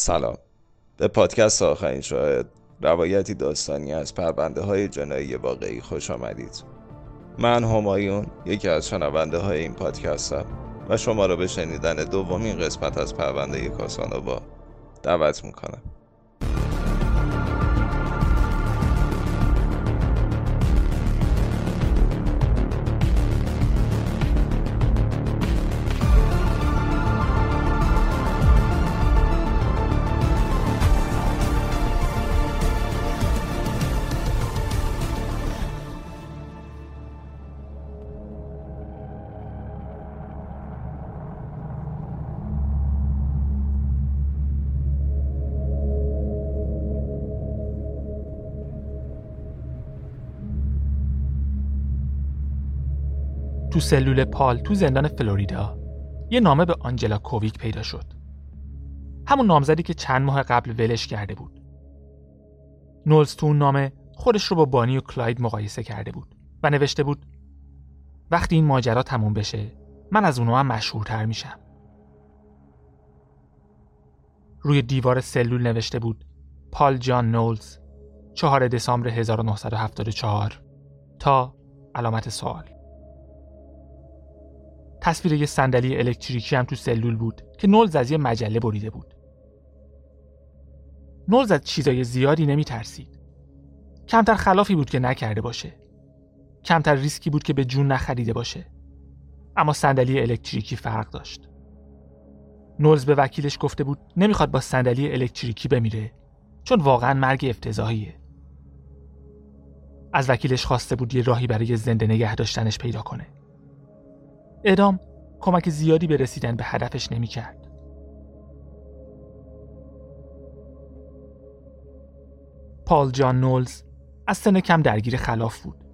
سلام. به پادکست آخرین شاهد روایتی داستانی از پرونده های جنایی واقعی خوش آمدید. من همایون یکی از شنونده های این پادکستم و شما را به شنیدن دومین قسمت از پرونده کاسانووا دعوت می‌کنم. تو سلول پال تو زندان فلوریدا یه نامه به آنجلا کوویک پیدا شد. همون نامزدی که چند ماه قبل ولش کرده بود. نولز تو اون نامه خودش رو با بانی و کلاید مقایسه کرده بود و نوشته بود وقتی این ماجرا تموم بشه من از اونها هم مشهورتر میشم. روی دیوار سلول نوشته بود پال جان نولز 4 دسامبر 1974 تا علامت سوال تصویر یه صندلی الکتریکی هم تو سلول بود که نولز از یه مجله بریده بود. نولز از چیزای زیادی نمی ترسید. کمتر خلافی بود که نکرده باشه. کمتر ریسکی بود که به جون نخریده باشه. اما صندلی الکتریکی فرق داشت. نولز به وکیلش گفته بود نمی‌خواد با صندلی الکتریکی بمیره چون واقعا مرگ افتضاحیه. از وکیلش خواسته بود یه راهی برای زنده نگه داشتنش پیدا کنه. اعدام کمک زیادی به رسیدن به هدفش نمی‌کرد. پال جان نولز از سن کم درگیر خلاف بود.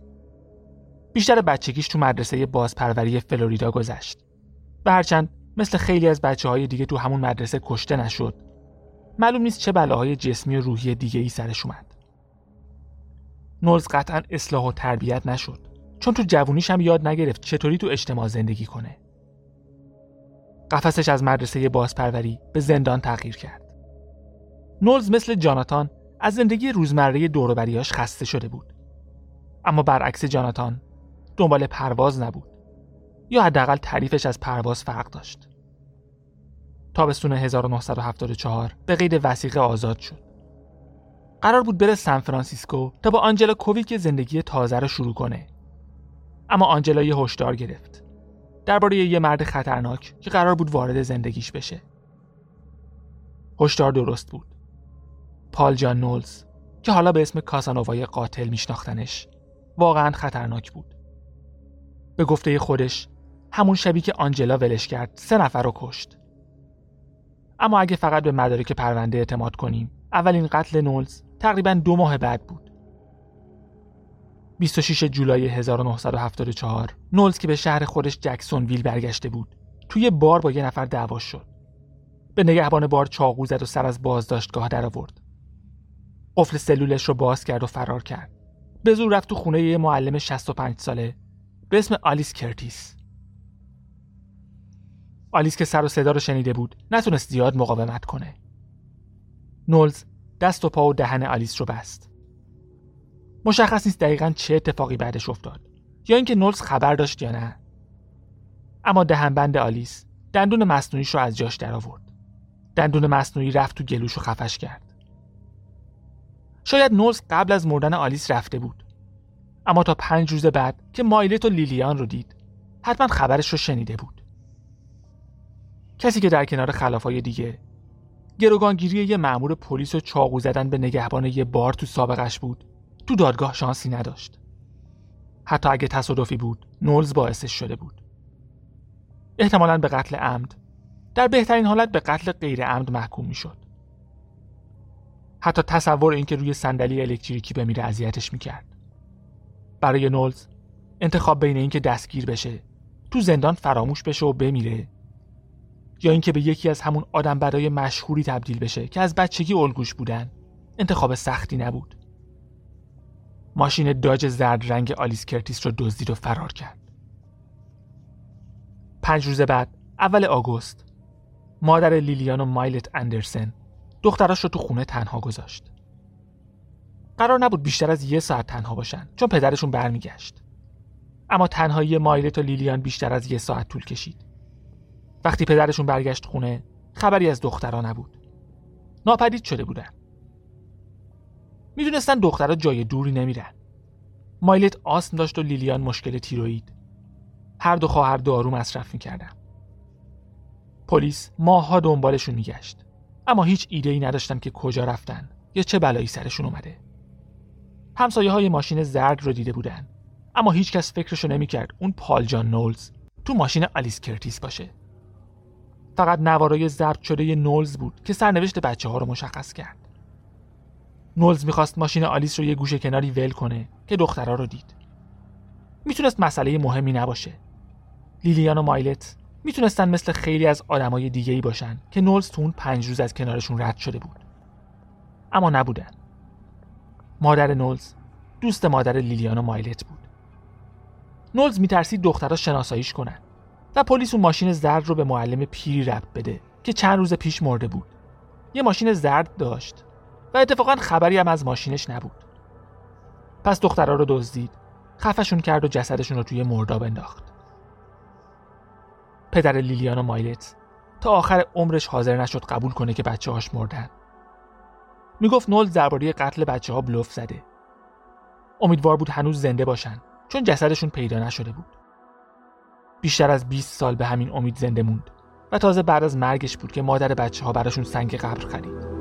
بیشتر بچگیش تو مدرسه بازپروری فلوریدا گذشت. و هرچند مثل خیلی از بچه های دیگه تو همون مدرسه کشته نشد. معلوم نیست چه بلاهای جسمی و روحی دیگه ای سرش اومد. نولز قطعا اصلاح و تربیت نشد. چون تو جوونیش هم یاد نگرفت چطوری تو اجتماع زندگی کنه. قفسش از مدرسه بازپروری به زندان تغییر کرد. نولز مثل جاناتان از زندگی روزمره دوروبریاش خسته شده بود. اما برعکس جاناتان دنبال پرواز نبود. یا حداقل تعریفش از پرواز فرق داشت. تابستون 1974 به قید وسیقه آزاد شد. قرار بود بره سان فرانسیسکو تا با آنجلا کوویک زندگی تازه رو شروع کنه اما آنجلا یه هشدار گرفت. درباره یه مرد خطرناک که قرار بود وارد زندگیش بشه. هشدار درست بود. پال جان نولز که حالا به اسم کاسانووای قاتل میشناختنش واقعا خطرناک بود. به گفته خودش همون شبی که آنجلا ولش کرد سه نفر رو کشت. اما اگه فقط به مدارک پرونده اعتماد کنیم اولین قتل نولز تقریبا دو ماه بعد بود. 26 جولای 1974 نولز که به شهر خودش جکسون ویل برگشته بود توی بار با یه نفر دعوا شد. به نگهبان بار چاقو زد و سر از بازداشتگاه در آورد قفل سلولش رو باز کرد و فرار کرد. به زور رفت تو خونه یه معلم 65 ساله به اسم آلیس کرتیس. آلیس که سر و صدا رو شنیده بود نتونست زیاد مقاومت کنه. نولز دست و پا و دهن آلیس رو بست. مشخص نیست دقیقا چه اتفاقی بعدش افتاد. یا اینکه نولز خبر داشت یا نه. اما دهنبند آلیس دندون مصنوعیش رو از جاش در آورد دندون مصنوعی رفت تو گلوش و خفش کرد. شاید نولز قبل از مردن آلیس رفته بود. اما تا پنج روز بعد که مایلت و لیلیان رو دید حتما خبرش رو شنیده بود. کسی که در کنار خلافای دیگه گروگانگیری یه مأمور پلیس و چاقو زدن به نگهبان یه بار تو سابقش بود تو دادگاه شانسی نداشت. حتی اگه تصادفی بود، نولز باعثش شده بود. احتمالا به قتل عمد، در بهترین حالت به قتل غیر عمد محکوم می‌شد. حتی تصور اینکه روی صندلی الکتریکی بمیره اذیتش می‌کرد. برای نولز انتخاب بین اینکه دستگیر بشه، تو زندان فراموش بشه و بمیره یا اینکه به یکی از همون آدم برای مشهوری تبدیل بشه که از بچگی الگوش بودن انتخاب سختی نبود. ماشین داج زرد رنگ آلیس کرتیس رو دزدید و فرار کرد. پنج روز بعد اول آگوست مادر لیلیان و مایلت اندرسن دختراش رو تو خونه تنها گذاشت. قرار نبود بیشتر از یه ساعت تنها باشن چون پدرشون برمیگشت. اما تنهایی مایلت و لیلیان بیشتر از یه ساعت طول کشید. وقتی پدرشون برگشت خونه خبری از دخترها نبود. ناپدید شده بودن. می‌دونستن دخترها جای دوری نمیرن. مایلت آسم داشت و لیلیان مشکل تیروید هر دو خواهر دارو مصرف می‌کردن. پلیس ماه‌ها دنبالشون میگشت. اما هیچ ایده ای نداشتن که کجا رفتن یا چه بلایی سرشون اومده. همسایه های ماشین زرد رو دیده بودن. اما هیچکس فکرشو نمی‌کرد اون پال جان نولز تو ماشین آلیس کرتیس باشه. فقط نوارای ضبط شده نولز بود که سرنوشت بچه ها رو مشخص کرد. نولز می‌خواست ماشین آلیس رو یه گوشه کناری ول کنه که دخترها رو دید. می‌تونست مسئله مهمی نباشه. لیلیان و مایلت می‌تونستن مثل خیلی از آدمای دیگه ای باشن که نولز تو اون پنج روز از کنارشون رد شده بود. اما نبودن. مادر نولز دوست مادر لیلیان و مایلت بود. نولز میترسید دخترها شناساییش کنن و پلیس اون ماشین زرد رو به معلم پیری ربط بده که چند روز پیش مرده بود. یه ماشین زرد داشت. و اتفاقا خبری هم از ماشینش نبود. پس دخترها رو دزدید. خفشون کرد و جسدشون رو توی مرداب انداخت. پدر لیلیان و مایلت تا آخر عمرش حاضر نشد قبول کنه که بچه هاش مردن. می‌گفت نول درباره قتل بچه ها بلوف زده. امیدوار بود هنوز زنده باشن چون جسدشون پیدا نشده بود. بیشتر از 20 سال به همین امید زنده موند و تازه بعد از مرگش بود که مادر بچه ها براشون سنگ قبر خرید.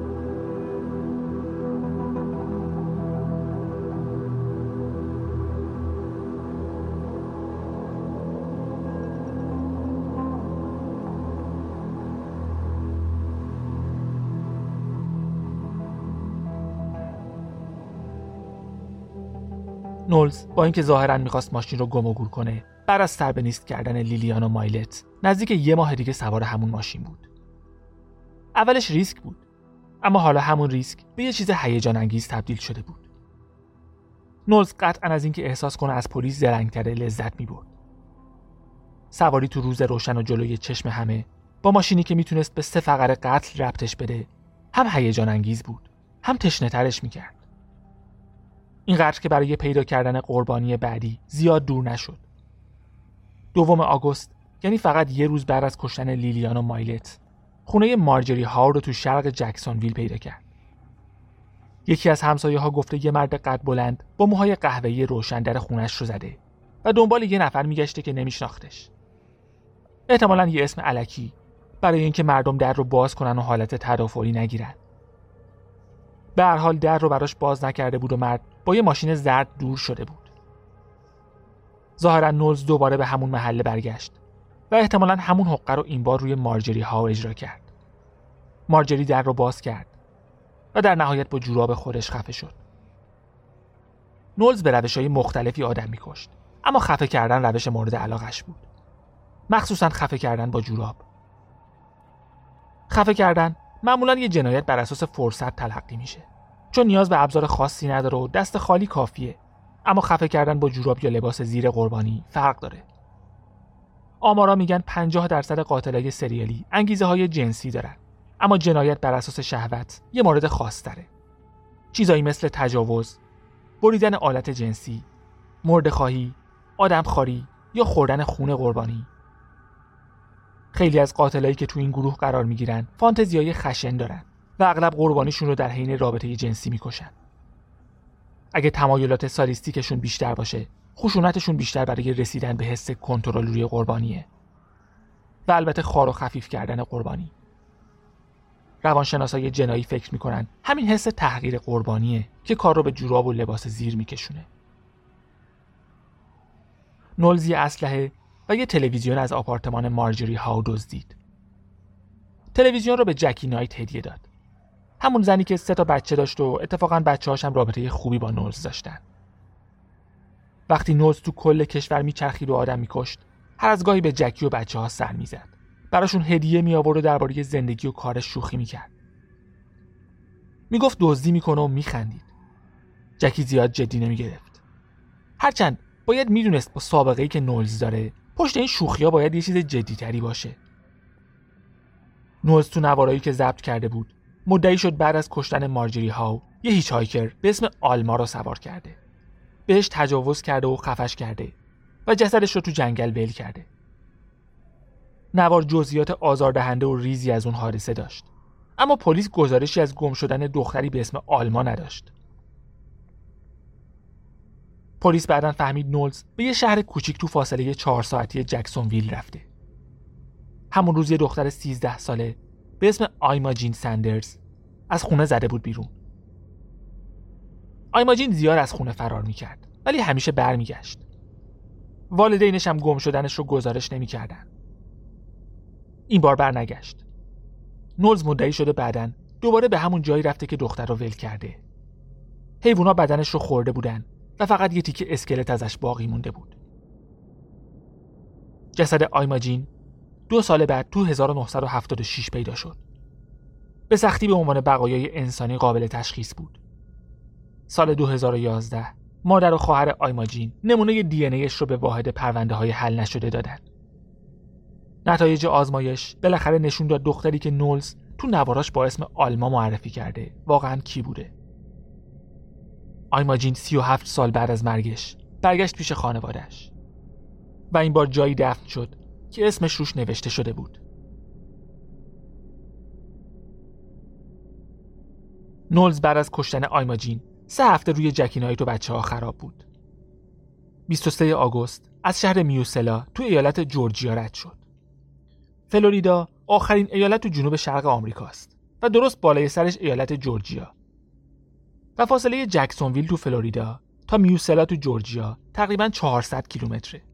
نولز با اینکه ظاهرا می‌خواست ماشین رو گم و گور کنه بعد از سر نیست کردن لیلیان و مایلت نزدیک یه ماه دیگه سوار همون ماشین بود. اولش ریسک بود اما حالا همون ریسک به یه چیز هیجان انگیز تبدیل شده بود. نولز قطعا از اینکه احساس کنه از پلیس زرنگتره لذت می‌برد. سواری تو روز روشن و جلوی چشم همه با ماشینی که می‌تونست به سه فقر قتل ربطش بده هم هیجان انگیز بود هم تشنه ترش می‌کرد. اینقدر که برای پیدا کردن قربانی بعدی زیاد دور نشد. دوم آگوست یعنی فقط یه روز بعد از کشتن لیلیان و مایلت خونه مارجری ها رو تو شرق جکسون ویل پیدا کرد. یکی از همسایه ها گفته یه مرد قد بلند با موهای قهوه‌ای روشن در خونش رو زده و دنبال یه نفر میگشته که نمیشناختش. احتمالا یه اسم علکی برای اینکه مردم در رو باز کنن و حالت تدافعی نگیرن. به هر حال در رو براش باز نکرده بود و مرد با یه ماشین زرد دور شده بود. ظاهرا نولز دوباره به همون محله برگشت و احتمالا همون حقه رو این بار روی مارجری ها اجرا کرد. مارجری در رو باز کرد و در نهایت با جوراب خودش خفه شد. نولز به روش های مختلفی آدم میکشت اما خفه کردن روش مورد علاقش بود. مخصوصا خفه کردن با جوراب. خفه کردن معمولا یه جنایت بر اساس فرصت تلقی میشه. چون نیاز به ابزار خاصی نداره و دست خالی کافیه. اما خفه کردن با جوراب یا لباس زیر قربانی فرق داره. آمارا میگن 50 درصد قاتلای سریالی انگیزه های جنسی دارن. اما جنایت بر اساس شهوت یه مورد خاص داره چیزایی مثل تجاوز بریدن آلت جنسی مردخواهی آدمخواری یا خوردن خون قربانی. خیلی از قاتلایی که تو این گروه قرار می‌گیرن فانتزیای خشن دارن. و اغلب قربانیشون رو در حین رابطه جنسی می‌کشن. اگه تمایلات سالیستیکشون بیشتر باشه خشونتشون بیشتر برای رسیدن به حس کنترل روی قربانیه. و البته خار و خفیف کردن قربانی. روانشناسای جنایی فکر می‌کنن همین حس تحقیر قربانیه که کار رو به جوراب و لباس زیر میکشونه. نولزی اسلحه و یه تلویزیون از آپارتمان مارجری هاو دزدید تلویزیون رو به جکی نایت هدیه داد. همون زنی که سه تا بچه داشت و اتفاقا بچه هاشم رابطه خوبی با نولز داشتن. وقتی نولز تو کل کشور میچرخید و آدم میکشت هر از گاهی به جکی و بچه ها سر می‌زد. براشون هدیه می آورد و درباره زندگی و کارش شوخی می‌کرد. می‌گفت دزدی می‌کنه و میخندید. جکی زیاد جدی نمی‌گرفت. هرچند باید می‌دونست با سابقه ای که نولز داره پشت این شوخی باید یه چیز جدی تری باشه. نولز تو نوارایی که ضبط کرده بود مدعی شد بعد از کشتن مارجری هاو یه هیچ هایکر به اسم آلما رو سوار کرده. بهش تجاوز کرده و خفش کرده و جسدش رو تو جنگل ول کرده. نوار جزئیات آزاردهنده و ریزی از اون حادثه داشت. اما پلیس گزارشی از گم شدن دختری به اسم آلما نداشت. پلیس بعدا فهمید نولز به یه شهر کوچیک تو فاصله چهار ساعتی جکسون ویل رفته. همون روز یه دختر 13 ساله به اسم آیما جین سندرز از خونه زده بود بیرون. آیما جین زیاد از خونه فرار می‌کرد ولی همیشه برمیگشت. والدینش هم گم شدنش رو گزارش نمی‌کردن. این بار برنگشت. نولز مدعی شده بعدا دوباره به همون جایی رفته که دختر رو ول کرده. حیوونا بدنش رو خورده بودن و فقط یه تیکه اسکلت ازش باقی مونده بود. جسد آیماجین دو سال بعد تو 1976 پیدا شد. به سختی به عنوان بقایای انسانی قابل تشخیص بود. سال 2011 مادر و خواهر آیماجین نمونه دی ایش رو به واحد پرونده های حل نشده دادن. نتایج آزمایش بالاخره نشون داد دختری که نولز تو نواراش با اسم آلما معرفی کرده واقعا کی بوده. آیماجین 37 سال بعد از مرگش برگشت پیش خانوادش و این بار جایی دفن شد که اسمش روش نوشته شده بود. نولز بعد از کشتن آیماجین سه هفته روی جکینایی تو بچه ها خراب بود. 23 آگوست از شهر میوسلا تو ایالت جورجیا رد شد. فلوریدا آخرین ایالت تو جنوب شرق آمریکاست و درست بالای سرش ایالت جورجیا. و فاصله جکسونویل تو فلوریدا تا میوسلا تو جورجیا تقریبا 400 کیلومتره.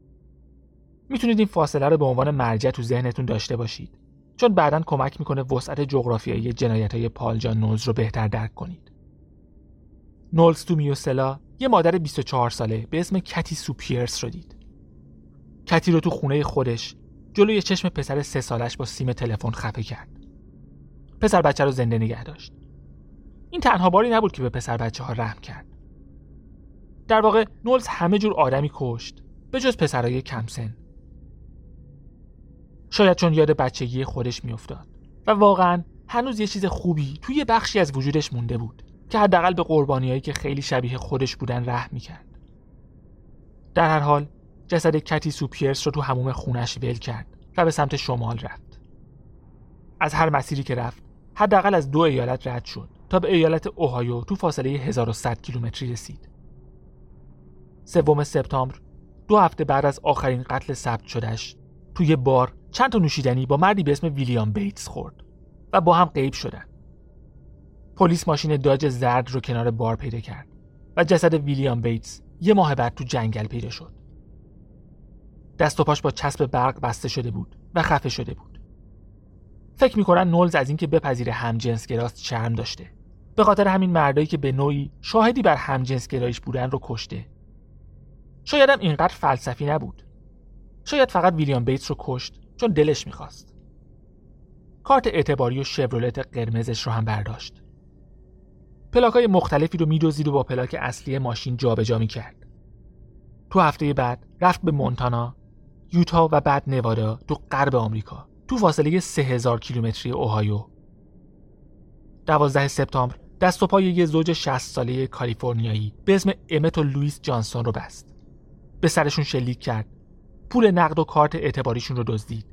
می‌تونید این فاصله رو به عنوان مرجع تو ذهنتون داشته باشید چون بعدا کمک می‌کنه وسعت جغرافیایی جنایت های پال جان نولز رو بهتر درک کنید. نولز تو میوسلا یه مادر 24 ساله به اسم کتی سوپیرس رو دید. کتی رو تو خونه خودش جلوی چشم پسر سه سالش با سیم تلفن خفه کرد. پسر بچه رو زنده نگه داشت. این تنها باری نبود که به پسر بچه ها رحم کرد. در واقع نولز همه جور آدمی کشت به جز پسرای کمسن. شاید چون یاد بچگی خودش میافتاد و واقعا هنوز یه چیز خوبی توی بخشی از وجودش مونده بود که حداقل به قربانیایی که خیلی شبیه خودش بودن رحم می‌کرد. در هر حال جسد کتی سوپیرس رو تو هموم خونش ول کرد و به سمت شمال رفت. از هر مسیری که رفت حداقل از دو ایالت رد شد تا به ایالت اوهایو تو فاصله 1100 کیلومتری رسید. سوم سپتامبر دو هفته بعد از آخرین قتل ثبت شدهش توی بار چند تا نوشیدنی با مردی به اسم ویلیام بیتس خورد و با هم غیب شدن. پلیس ماشین داج زرد رو کنار بار پیدا کرد و جسد ویلیام بیتس یه ماه بعد تو جنگل پیدا شد. دست و پاش با چسب برق بسته شده بود و خفه شده بود. فکر می‌کنن نولز از اینکه بپذیره گراست شرم داشته. به خاطر همین مردایی که به نوعی شاهدی بر گرایش بودن رو کشته. شاید هم اینقدر فلسفی نبود. شاید فقط ویلیام بیتس رو کشت چون دلش می‌خواست. کارت اعتباری و شورولت قرمزش رو هم برداشت. پلاکای مختلفی رو میدوزید و با پلاک اصلی ماشین جابجا می‌کرد. تو هفته بعد رفت به مونتانا یوتا و بعد نوادا تو غرب آمریکا تو فاصله 3000 کیلومتری اوهایو 12 سپتامبر دست و پای یه زوج 60 ساله کالیفرنیایی به اسم امت و لوئیس جانسون رو بست به سرشون شلیک کرد پول نقد و کارت اعتباریشون رو دزدید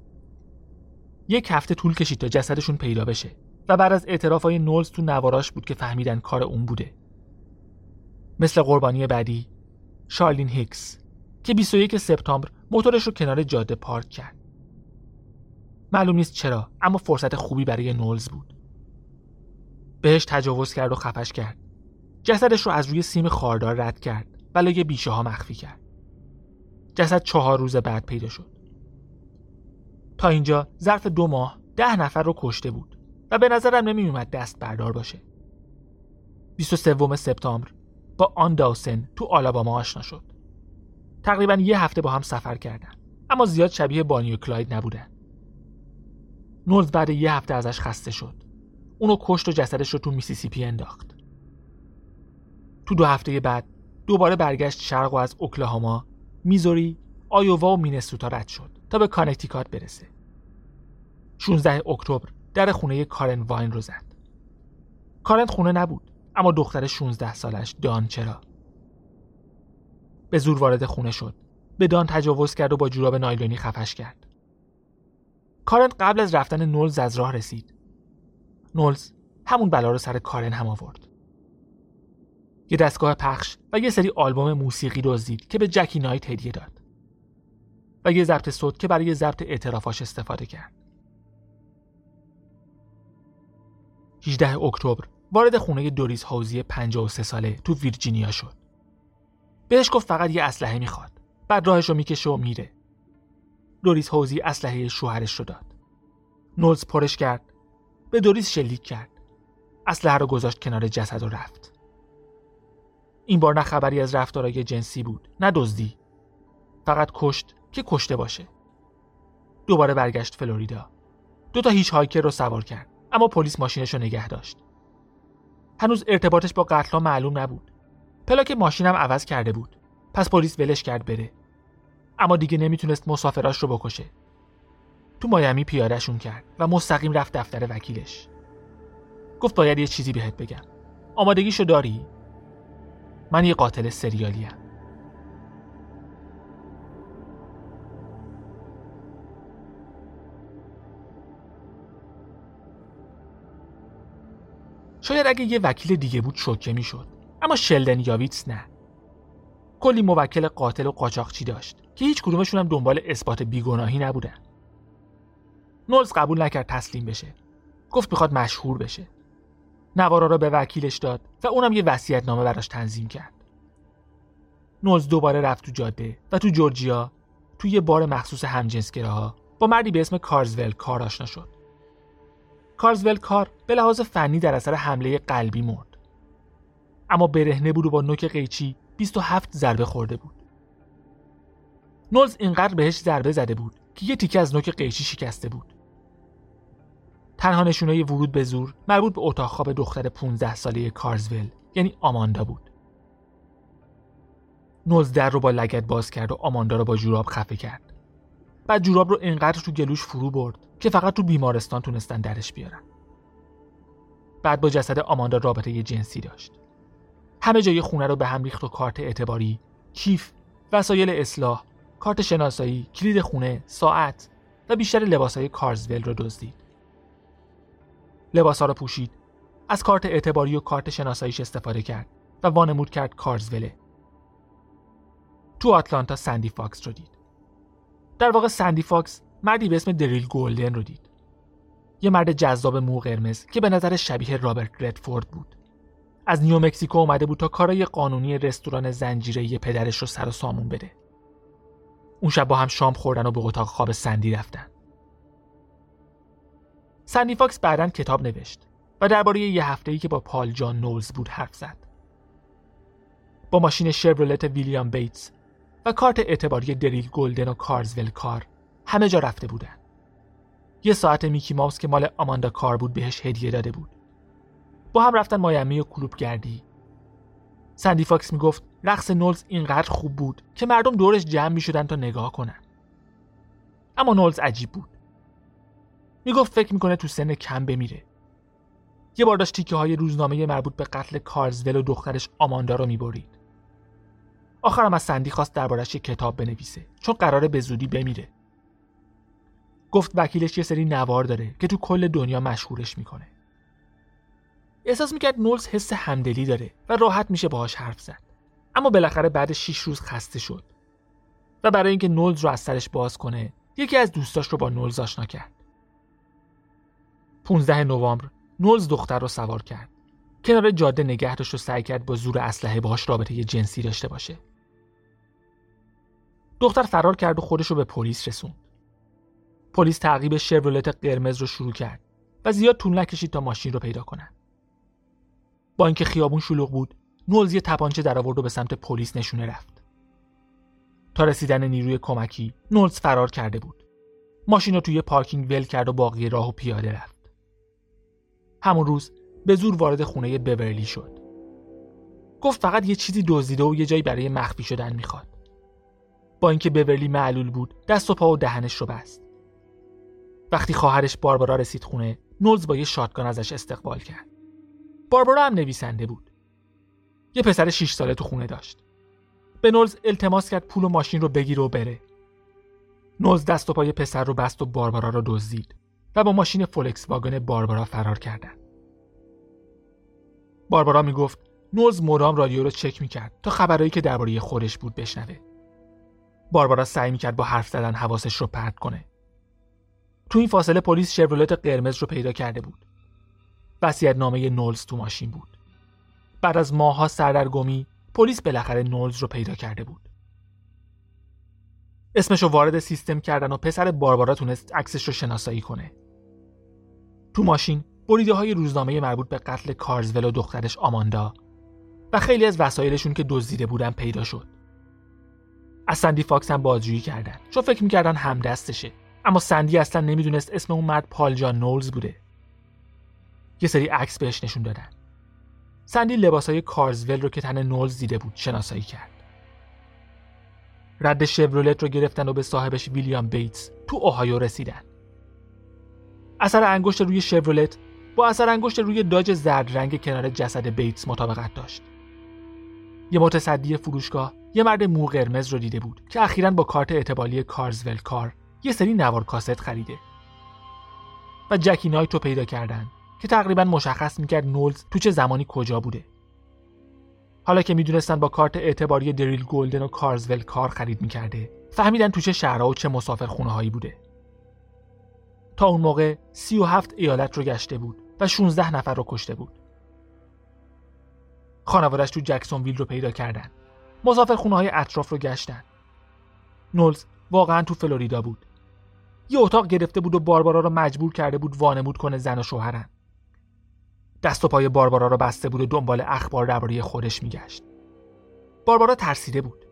یک هفته طول کشید تا جسدشون پیدا بشه و بعد از اعترافای نولز تو نواراش بود که فهمیدن کار اون بوده مثل قربانی بعدی شارلین هیکس که 21 سپتامبر موتورش رو کنار جاده پارک کرد. معلوم نیست چرا اما فرصت خوبی برای نولز بود. بهش تجاوز کرد و خفش کرد. جسدش رو از روی سیم خاردار رد کرد و لای بیشه ها مخفی کرد. جسد چهار روز بعد پیدا شد. تا اینجا ظرف دو ماه ده نفر رو کشته بود و به نظرم نمی اومد دست بردار باشه. 23 سپتامبر با آن داوسن تو آلاباما آشنا شد. تقریبا یه هفته با هم سفر کردن اما زیاد شبیه بانی و کلاید نبودن نولز بعد یه هفته ازش خسته شد اونو کشت و جسدش رو تو میسیسیپی انداخت تو دو هفته بعد دوباره برگشت شرق و از اوکلاهاما میزوری آیووا و مینسوتا رد شد تا به کانکتیکات برسه. 16 اکتبر در خونه کارن واین رو زد. کارن خونه نبود اما دختر 16 سالش دان چرا. به زور وارد خونه شد. به دان تجاوز کرد و با جوراب نایلونی خفش کرد. کارن قبل از رفتن نولز از راه رسید. نولز همون بلا رو سر کارن هم آورد. یه دستگاه پخش و یه سری آلبوم موسیقی دزدید که به جکی نایت هدیه داد و یه ضبط صوت که برای ضبط اعترافاش استفاده کرد. 18 اکتبر وارد خونه دوریس هاوزی 53 ساله تو ویرجینیا شد. بهش گفت فقط یه اسلحه می‌خواد. بعد راهش رو می‌کشه و میره. دوریس هوزی اسلحه شوهرش رو داد. نولز پرش کرد. به دوریس شلیک کرد. اسلحه رو گذاشت کنار جسد و رفت. این بار نه خبری از رفتارای جنسی بود نه دزدی. فقط کشت که کشته باشه. دوباره برگشت فلوریدا. دو تا هیچ هایکر رو سوار کرد اما پلیس ماشینش رو نگه داشت. هنوز ارتباطش با قتلا معلوم نبود. پلاک ماشینم عوض کرده بود. پس پلیس ولش کرد بره. اما دیگه نمی‌تونست مسافراش رو بکشه. تو مایمی پیادهشون کرد و مستقیم رفت دفتر وکیلش. گفت باید یه چیزی بهت بگم. آمادگیشو داری؟ من یه قاتل سریالیم شاید اگه یه وکیل دیگه بود شوکه می‌شد. اما شلدن یاویتس نه. کلی موکل قاتل و قاچاقچی داشت که هیچ کدومشون هم دنبال اثبات بیگناهی نبودن. نولز قبول نکرد تسلیم بشه. گفت می‌خواد مشهور بشه. نوارا را به وکیلش داد و اونم یه وصیت نامه براش تنظیم کرد. نولز دوباره رفت تو جاده و تو جورجیا توی یه بار مخصوص همجنسگراها با مردی به اسم کارزول کار آشنا شد. کارزول کار به لحاظ فنی در اثر حمله قلبی مرد. اما برهنه بود و با نوک قیچی 27 ضربه خورده بود. نولز اینقدر بهش ضربه زده بود که یه تیکه از نوک قیچی شکسته بود. تنها نشونای ورود به زور مربوط به اتاق خواب دختر 15 ساله کارزول یعنی آماندا بود. نولز در رو با لگت باز کرد و آماندا رو با جوراب خفه کرد. بعد جوراب رو اینقدر تو گلوش فرو برد که فقط تو بیمارستان تونستن درش بیارن. بعد با جسد آماندا رابطه یه جنسی داشت. همه جای خونه رو به هم ریخت و کارت اعتباری کیف وسایل اصلاح کارت شناسایی کلید خونه ساعت و بیشتر لباسهای کارزول رو دزدید. لباسها رو پوشید. از کارت اعتباری و کارت شناساییش استفاده کرد و وانمود کرد کارزوله. تو آتلانتا سندی فاکس رو دید. در واقع سندی فاکس مردی به اسم دریل گولدن رو دید. یه مرد جذاب مو قرمز که به نظر شبیه رابرت ردفورد بود. از نیومکسیکو اومده بود تا کارای قانونی رستوران زنجیره پدرش رو سر و سامون بده. اون شب با هم شام خوردن و به اتاق خواب سندی رفتن. سندی فاکس بعدا کتاب نوشت و درباره یه هفته‌ای که با پال جان نولز بود حرف زد. با ماشین شورولت ویلیام بیتس و کارت اعتباری دریل گلدن و کارزول کار همه جا رفته بودن. یه ساعت میکی ماوس که مال آماندا کار بود بهش هدیه داده بود. با هم رفتن مایمی و کلوب گردی سندی فاکس می‌گفت رقص نولز اینقدر خوب بود که مردم دورش جمع می‌شدن تا نگاه کنن اما نولز عجیب بود می‌گفت فکر می‌کنه تو سن کم بمیره. یه بار داشت تیکه های روزنامه مربوط به قتل کارزول و دخترش آماندا رو می‌برید. آخرم از سندی خواست دربارش یه کتاب بنویسه چون قراره به زودی بمیره. گفت وکیلش یه سری نوار داره که تو کل دنیا مشهورش می‌کنه. احساس می‌کرد نولز حس همدلی داره و راحت میشه باهاش حرف زد. اما بالاخره بعد 6 روز خسته شد. و برای اینکه نولز رو از سرش باز کنه یکی از دوستاش رو با نولز آشنا کرد. 15 نوامبر نولز دختر رو سوار کرد. کنار جاده نگه داشت و سعی کرد با زور اسلحه باهاش رابطه جنسی داشته باشه. دختر فرار کرد و خودش رو به پلیس رسوند. پلیس تعقیب شورولت قرمز رو شروع کرد و زیاد طول نکشید تا ماشین رو پیدا کنند. با اینکه خیابون شلوغ بود نولز یه تپانچه در آورد و به سمت پلیس نشونه رفت. تا رسیدن نیروی کمکی نولز فرار کرده بود. ماشین رو توی پارکینگ ول کرد و باقی راه و پیاده رفت. همون روز به زور وارد خونه بورلی شد. گفت فقط یه چیزی دزدیده و یه جایی برای مخفی شدن می‌خواد. با اینکه بورلی معلول بود دست و پا و دهنش رو بست. وقتی خواهرش باربارا رسید خونه نولز با یه شاتگان ازش استقبال کرد. باربارا هم نویسنده بود. یه پسر 6 ساله تو خونه داشت. به نولز التماس کرد پول و ماشین رو بگیره و بره. نولز دست و پای پسر رو بست و باربارا رو دزدید. و با ماشین فولکس واگن باربارا فرار کردن باربارا می‌گفت نولز مدام رادیو رو چک می‌کرد تا خبرهایی که درباره خودش بود بشنوه. باربارا سعی می‌کرد با حرف زدن حواسش رو پرت کنه. تو این فاصله پلیس شورولت قرمز رو پیدا کرده بود. وصیت نامه نولز تو ماشین بود. بعد از ماهها سردرگمی پلیس بالاخره نولز رو پیدا کرده بود. اسمش رو وارد سیستم کردن و پسر باربارا تونست عکسش رو شناسایی کنه. تو ماشین بریده های روزنامه مربوط به قتل کارزول و دخترش آماندا و خیلی از وسایلشون که دزدیده بودن پیدا شد. از سندی فاکس هم بازجویی کردن. چون فکر می‌کردن همدستشه اما سندی اصلا نمی‌دونست اسم اون مرد پال جان نولز بوده. یه سری عکس بهش نشون دادن. سندی لباسای کارزول رو که تن نولز دیده بود شناسایی کرد. رد شورولت رو گرفتن و به صاحبش ویلیام بیتس تو اوهایو رسیدن. اثر انگشت روی شورولت با اثر انگشت روی داج زرد رنگ کنار جسد بیتس مطابقت داشت. یه متصدی فروشگاه یه مرد مو قرمز رو دیده بود که اخیرا با کارت اعتبالی کارزول کار یه سری نوار کاست خریده. و جکی نایت رو پیدا کردن که تقریبا مشخص می‌کرد نولز تو چه زمانی کجا بوده. حالا که می‌دونستن با کارت اعتباری دریل گلدن و کارزول کار خرید می‌کرده فهمیدن تو چه شهرها و چه مسافر هایی بوده. تا اون موقع 37 ایالت رو گشته بود و 16 نفر رو کشته بود. خانوادش تو جکسون ویل رو پیدا کردن. مسافر خونه های اطراف رو گشتن. نولز واقعا تو فلوریدا بود. یه اتاق گرفته بود و باربارا رو مجبور کرده بود وانمود کنه زن و شوهرن. دست و پای باربارا رو بسته بود و دنبال اخبار درباره خودش میگشت. باربارا ترسیده بود.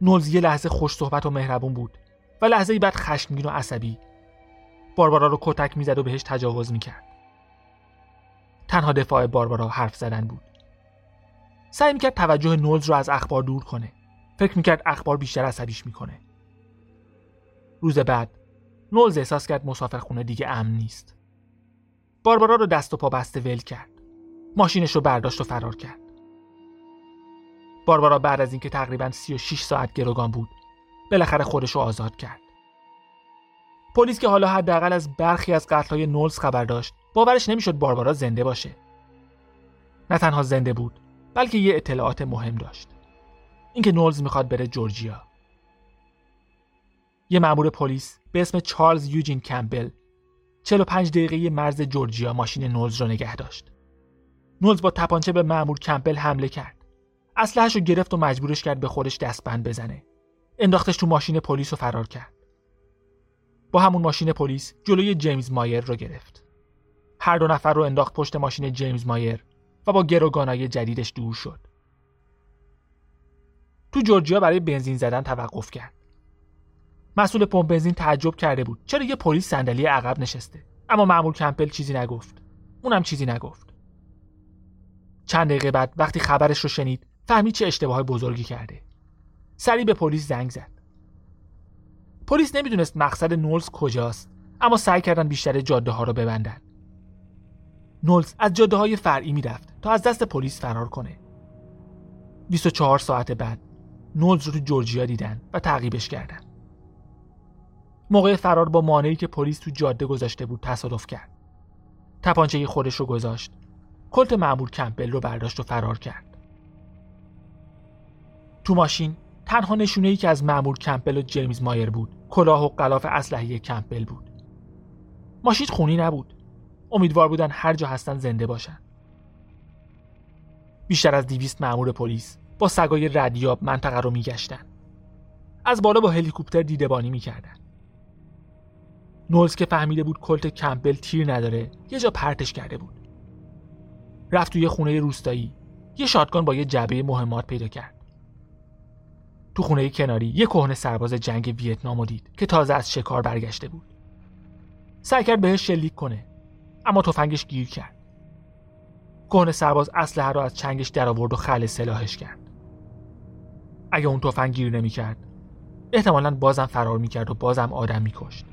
نولز یه لحظه خوش صحبت و مهربون بود و لحظه بعد خشمگین و عصبی باربارا رو کتک می‌زد و بهش تجاوز می‌کرد. تنها دفاع باربارا حرف زدن بود. سعی می‌کرد توجه نولز رو از اخبار دور کنه. فکر می‌کرد اخبار بیشتر عصبیش می‌کنه. روز بعد نولز احساس کرد مسافرخونه دیگه امن نیست. باربارا رو دست و پا بسته ول کرد. ماشینش رو برداشت و فرار کرد. باربارا بعد از اینکه تقریبا 36 ساعت گروگان بود بالاخره خودش رو آزاد کرد. پلیس که حالا حداقل از برخی از قتل‌های نولز خبر داشت باورش نمی‌شد باربارا زنده باشه. نه تنها زنده بود بلکه یه اطلاعات مهم داشت. اینکه نولز می‌خواد بره جورجیا. یه مأمور پلیس به اسم چارلز یوجین کمبل 45 دقیقه مرز جورجیا ماشین نولز رو نگه داشت. نولز با تپانچه به مأمور کمپل حمله کرد. اسلحه‌اش رو گرفت و مجبورش کرد به خودش دستبند بزنه. انداختش تو ماشین پلیس و فرار کرد. با همون ماشین پلیس جلوی جیمز مایر رو گرفت. هر دو نفر رو انداخت پشت ماشین جیمز مایر و با گروگانای جدیدش دور شد. تو جورجیا برای بنزین زدن توقف کرد. مسئول پمپ بنزین تعجب کرده بود چرا یه پلیس صندلی عقب نشسته. اما معمول کمپل چیزی نگفت. اونم چیزی نگفت. چند دقیقه بعد وقتی خبرش رو شنید فهمید چه اشتباه بزرگی کرده. سریع به پلیس زنگ زد. پلیس نمی‌دونست مقصد نولز کجاست اما سعی کردن بیشتر جاده ها رو ببندن. نولز از جاده های فرعی می‌رفت تا از دست پلیس فرار کنه. 24 ساعت بعد نولز رو جورجیا دیدن و تعقیبش کردن. موقع فرار با مانعی که پلیس تو جاده گذاشته بود تصادف کرد. تپانچه خودش رو گذاشت. کلت معمول کمپل رو برداشت و فرار کرد. تو ماشین تنها نشونه ای که از مأمور کمپل و جیمز مایر بود کلاه و غلاف اسلحه کمپل بود. ماشین خونی نبود. امیدوار بودن هر جا هستن زنده باشن. بیشتر از دیویست مأمور پلیس با سگای ردیاب منطقه رو میگشتن. از بالا با هلیکوپتر دیدبانی می‌کردن. نولز که فهمیده بود کلت کمپل تیر نداره یه جا پرتش کرده بود. رفت توی خونه روستایی. یه شاتگان با یه جعبه مهمات پیدا کرد. تو خونه کناری یه کهنه سرباز جنگ ویتنام دید که تازه از شکار برگشته بود. سعی کرد بهش شلیک کنه اما تفنگش گیر کرد. کهنه سرباز اسلحه رو از چنگش در آورد و خل سلاحش کرد. اگه اون تفنگ گیر نمی‌کرد احتمالا بازم فرار می‌کرد و بازم آدم میکشت.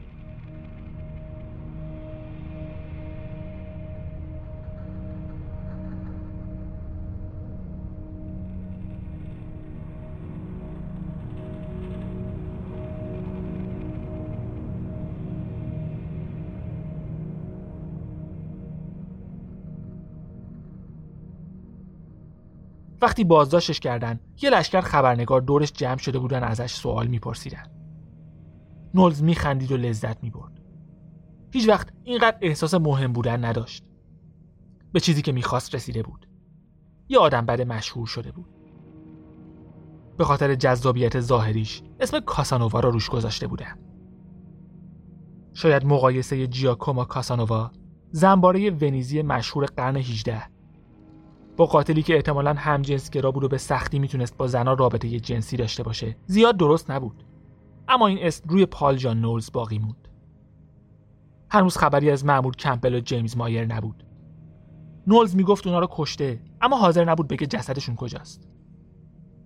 وقتی بازداشتش کردن یه لشکر خبرنگار دورش جمع شده بودن ازش سوال میپرسیدن. نولز میخندید و لذت می‌برد. هیچ وقت اینقدر احساس مهم بودن نداشت. به چیزی که می‌خواست رسیده بود. یه آدم بد مشهور شده بود. به خاطر جذابیت ظاهریش اسم کاسانووا را روش گذاشته بودن. شاید مقایسه جیاکوما کاسانووا زنباره ونیزی مشهور قرن 18 با قاتلی که احتمالا هم گرا بود و به سختی می‌تونست با زنها رابطه جنسی داشته باشه. زیاد درست نبود. اما این اسم روی پال جان نولز باقی موند. هنوز خبری از معمول کمپل و جیمز مایر نبود. نولز می‌گفت اونا رو کشته اما حاضر نبود بگه جسدشون کجاست.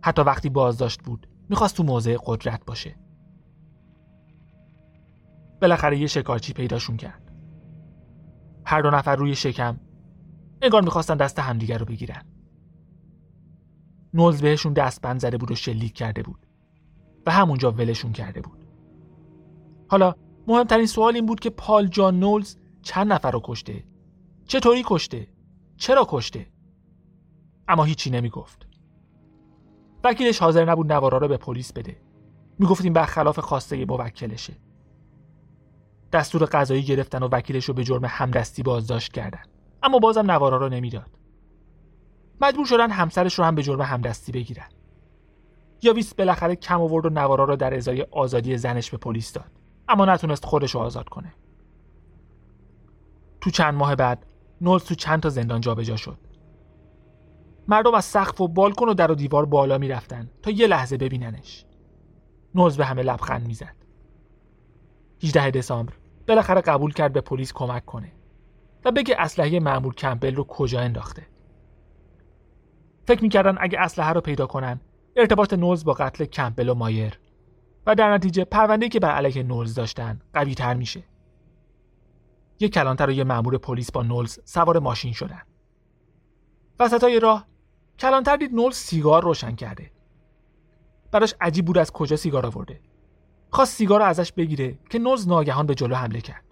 حتی وقتی بازداشت بود می‌خواست تو موضع قدرت باشه. بالاخره یه شکارچی پیداشون کرد. هر دو نفر روی شکم انگار می‌خواستن دست همدیگر رو بگیرن. نولز بهشون دستبند زده بود و شلیک کرده بود و همونجا ولشون کرده بود. حالا مهمترین سوال این بود که پال جان نولز چند نفر رو کشته؟ چطوری کشته؟ چرا کشته؟ اما هیچی نمی‌گفت. وکیلش حاضر نبود نوارا رو به پلیس بده. می‌گفت این برخلاف خواسته موکلشه. دستور قضایی گرفتن و وکیلش رو به جرم همدستی بازداشت کردن. اما بازم نوارا رو نمی‌داد. مجبور شدن همسرش رو هم به جرم همدستی بگیرن. یاویس بالاخره کم آورد و نوارا را در ازای آزادی زنش به پلیس داد. اما نتونست خودش رو آزاد کنه. تو چند ماه بعد نولز تو چند تا زندان جابجا شد. مردم از سقف و بالکن و در و دیوار بالا می‌رفتن تا یه لحظه ببیننش. نولز به همه لبخند می‌زد. 18 دسامبر بالاخره قبول کرد به پلیس کمک کنه. و بگه اسلحه معمول کمپل رو کجا انداخته. فکر می‌کردن اگه اسلحه رو پیدا کنن ارتباط نولز با قتل کمپل و مایر. و در نتیجه پرونده که بر علیه نولز داشتن قوی تر میشه. یک کلانتر و یه مأمور پلیس با نولز سوار ماشین شدن. وسطای راه کلانتر دید نولز سیگار روشن کرده. براش عجیب بود از کجا سیگار آورده. خواست سیگار رو ازش بگیره که نولز ناگهان به جلو حمله کرد.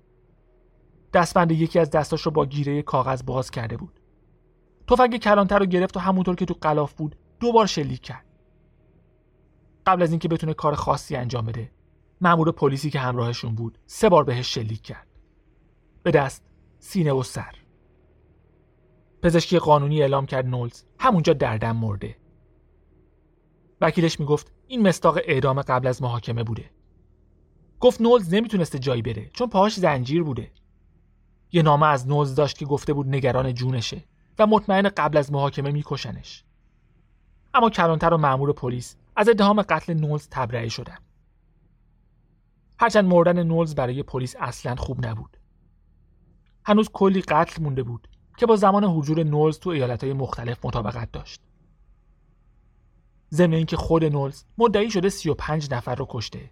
دستبند یکی از دستاش رو با گیره کاغذ باز کرده بود. تفنگ کلانتر رو گرفت و همونطور که تو قلاف بود دوبار شلیک کرد. قبل از اینکه بتونه کار خاصی انجام بده مأمور پلیسی که همراهشون بود سه بار بهش شلیک کرد. به دست سینه و سر. پزشکی قانونی اعلام کرد نولز همونجا دردم مرده. وکیلش می‌گفت این مستاق اعدام قبل از محاکمه بوده. گفت نولز نمی‌تونسته جایی بره چون پاهاش زنجیر بوده. یه نامه از نولز داشت که گفته بود نگران جونشه و مطمئن قبل از محاکمه میکشنش. اما کلانتر و مأمور پلیس از اتهام قتل نولز تبرئه شدن. هرچند مردن نولز برای پلیس اصلا خوب نبود. هنوز کلی قتل مونده بود که با زمان حضور نولز تو ایالتهای مختلف مطابقت داشت. ضمن اینکه خود نولز مدعی شده 35 نفر رو کشته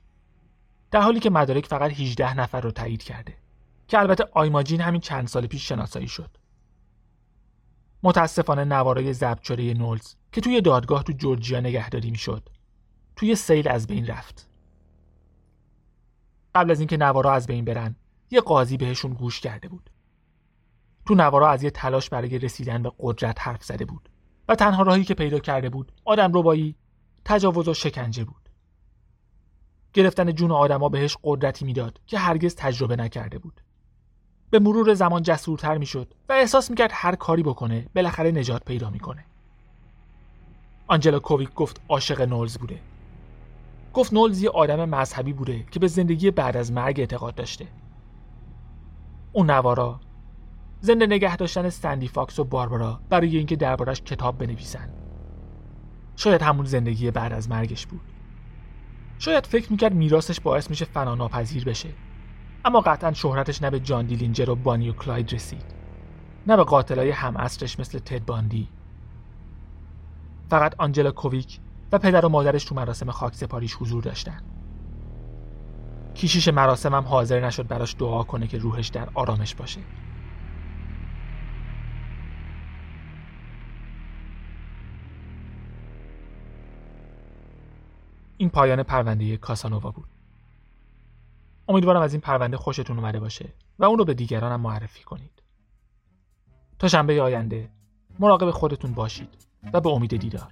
در حالی که مدارک فقط 18 نفر رو تایید کرده. که البته آیماجین همین چند سال پیش شناسایی شد. متاسفانه نوارای شده نولز که توی دادگاه تو جورجیا نگهداری می‌شد توی سیل از بین رفت. قبل از اینکه نوارا از بین برن یه قاضی بهشون گوش کرده بود. تو نوارا از یه تلاش برای رسیدن به قدرت حرف زده بود و تنها راهی که پیدا کرده بود آدم ربایی تجاوز و شکنجه بود. گرفتن جون آدما بهش قدرتی می‌داد که هرگز تجربه نکرده بود. به مرور زمان جسورتر می‌شد و احساس می‌کرد هر کاری بکنه بالاخره نجات پیدا می‌کنه. آنجلا کوویک گفت عاشق نولز بوده. گفت نولز یه آدم مذهبی بوده که به زندگی بعد از مرگ اعتقاد داشته. اون نوارا زنده نگه داشتن سندی فاکس و باربارا برای اینکه دربارش کتاب بنویسن. شاید همون زندگی بعد از مرگش بود. شاید فکر می‌کرد میراثش باعث میشه فناناپذیر بشه. اما قطعا شهرتش نه به جان دیلینجر و بانی و کلاید رسید. نه به قاتلای هم مثل تد باندی. فقط آنجلا کوویک و پدر و مادرش تو مراسم خاک سپاریش حضور داشتن. کیشیش مراسم هم حاضر نشد براش دعا کنه که روحش در آرامش باشه. این پایان پرونده کاسانووا بود. امیدوارم از این پرونده خوشتون اومده باشه و اون رو به دیگران هم معرفی کنید تا شنبه آینده مراقب خودتون باشید و به امید دیدار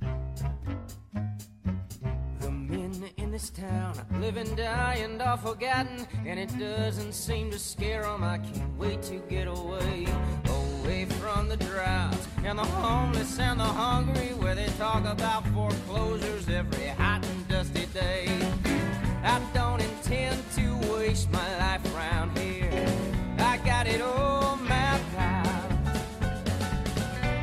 from the drought and the homeless and the hungry, where they talk about my life around here. I got it all mapped out.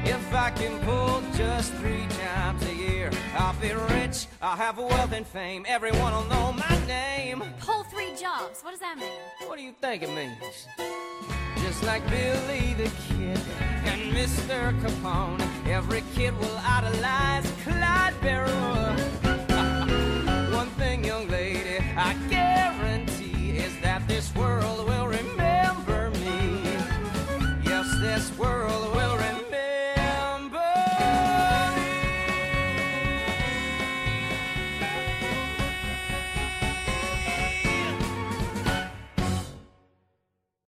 If I can pull just three jobs a year, I'll be rich. I'll have wealth and fame. Everyone will know my name. Pull three jobs. What does that mean? What do you think it means? Just like Billy the Kid and Mr. Capone, every kid will idolize Clyde Barrow. One thing, young lady, I that this world will remember me. Yes, this world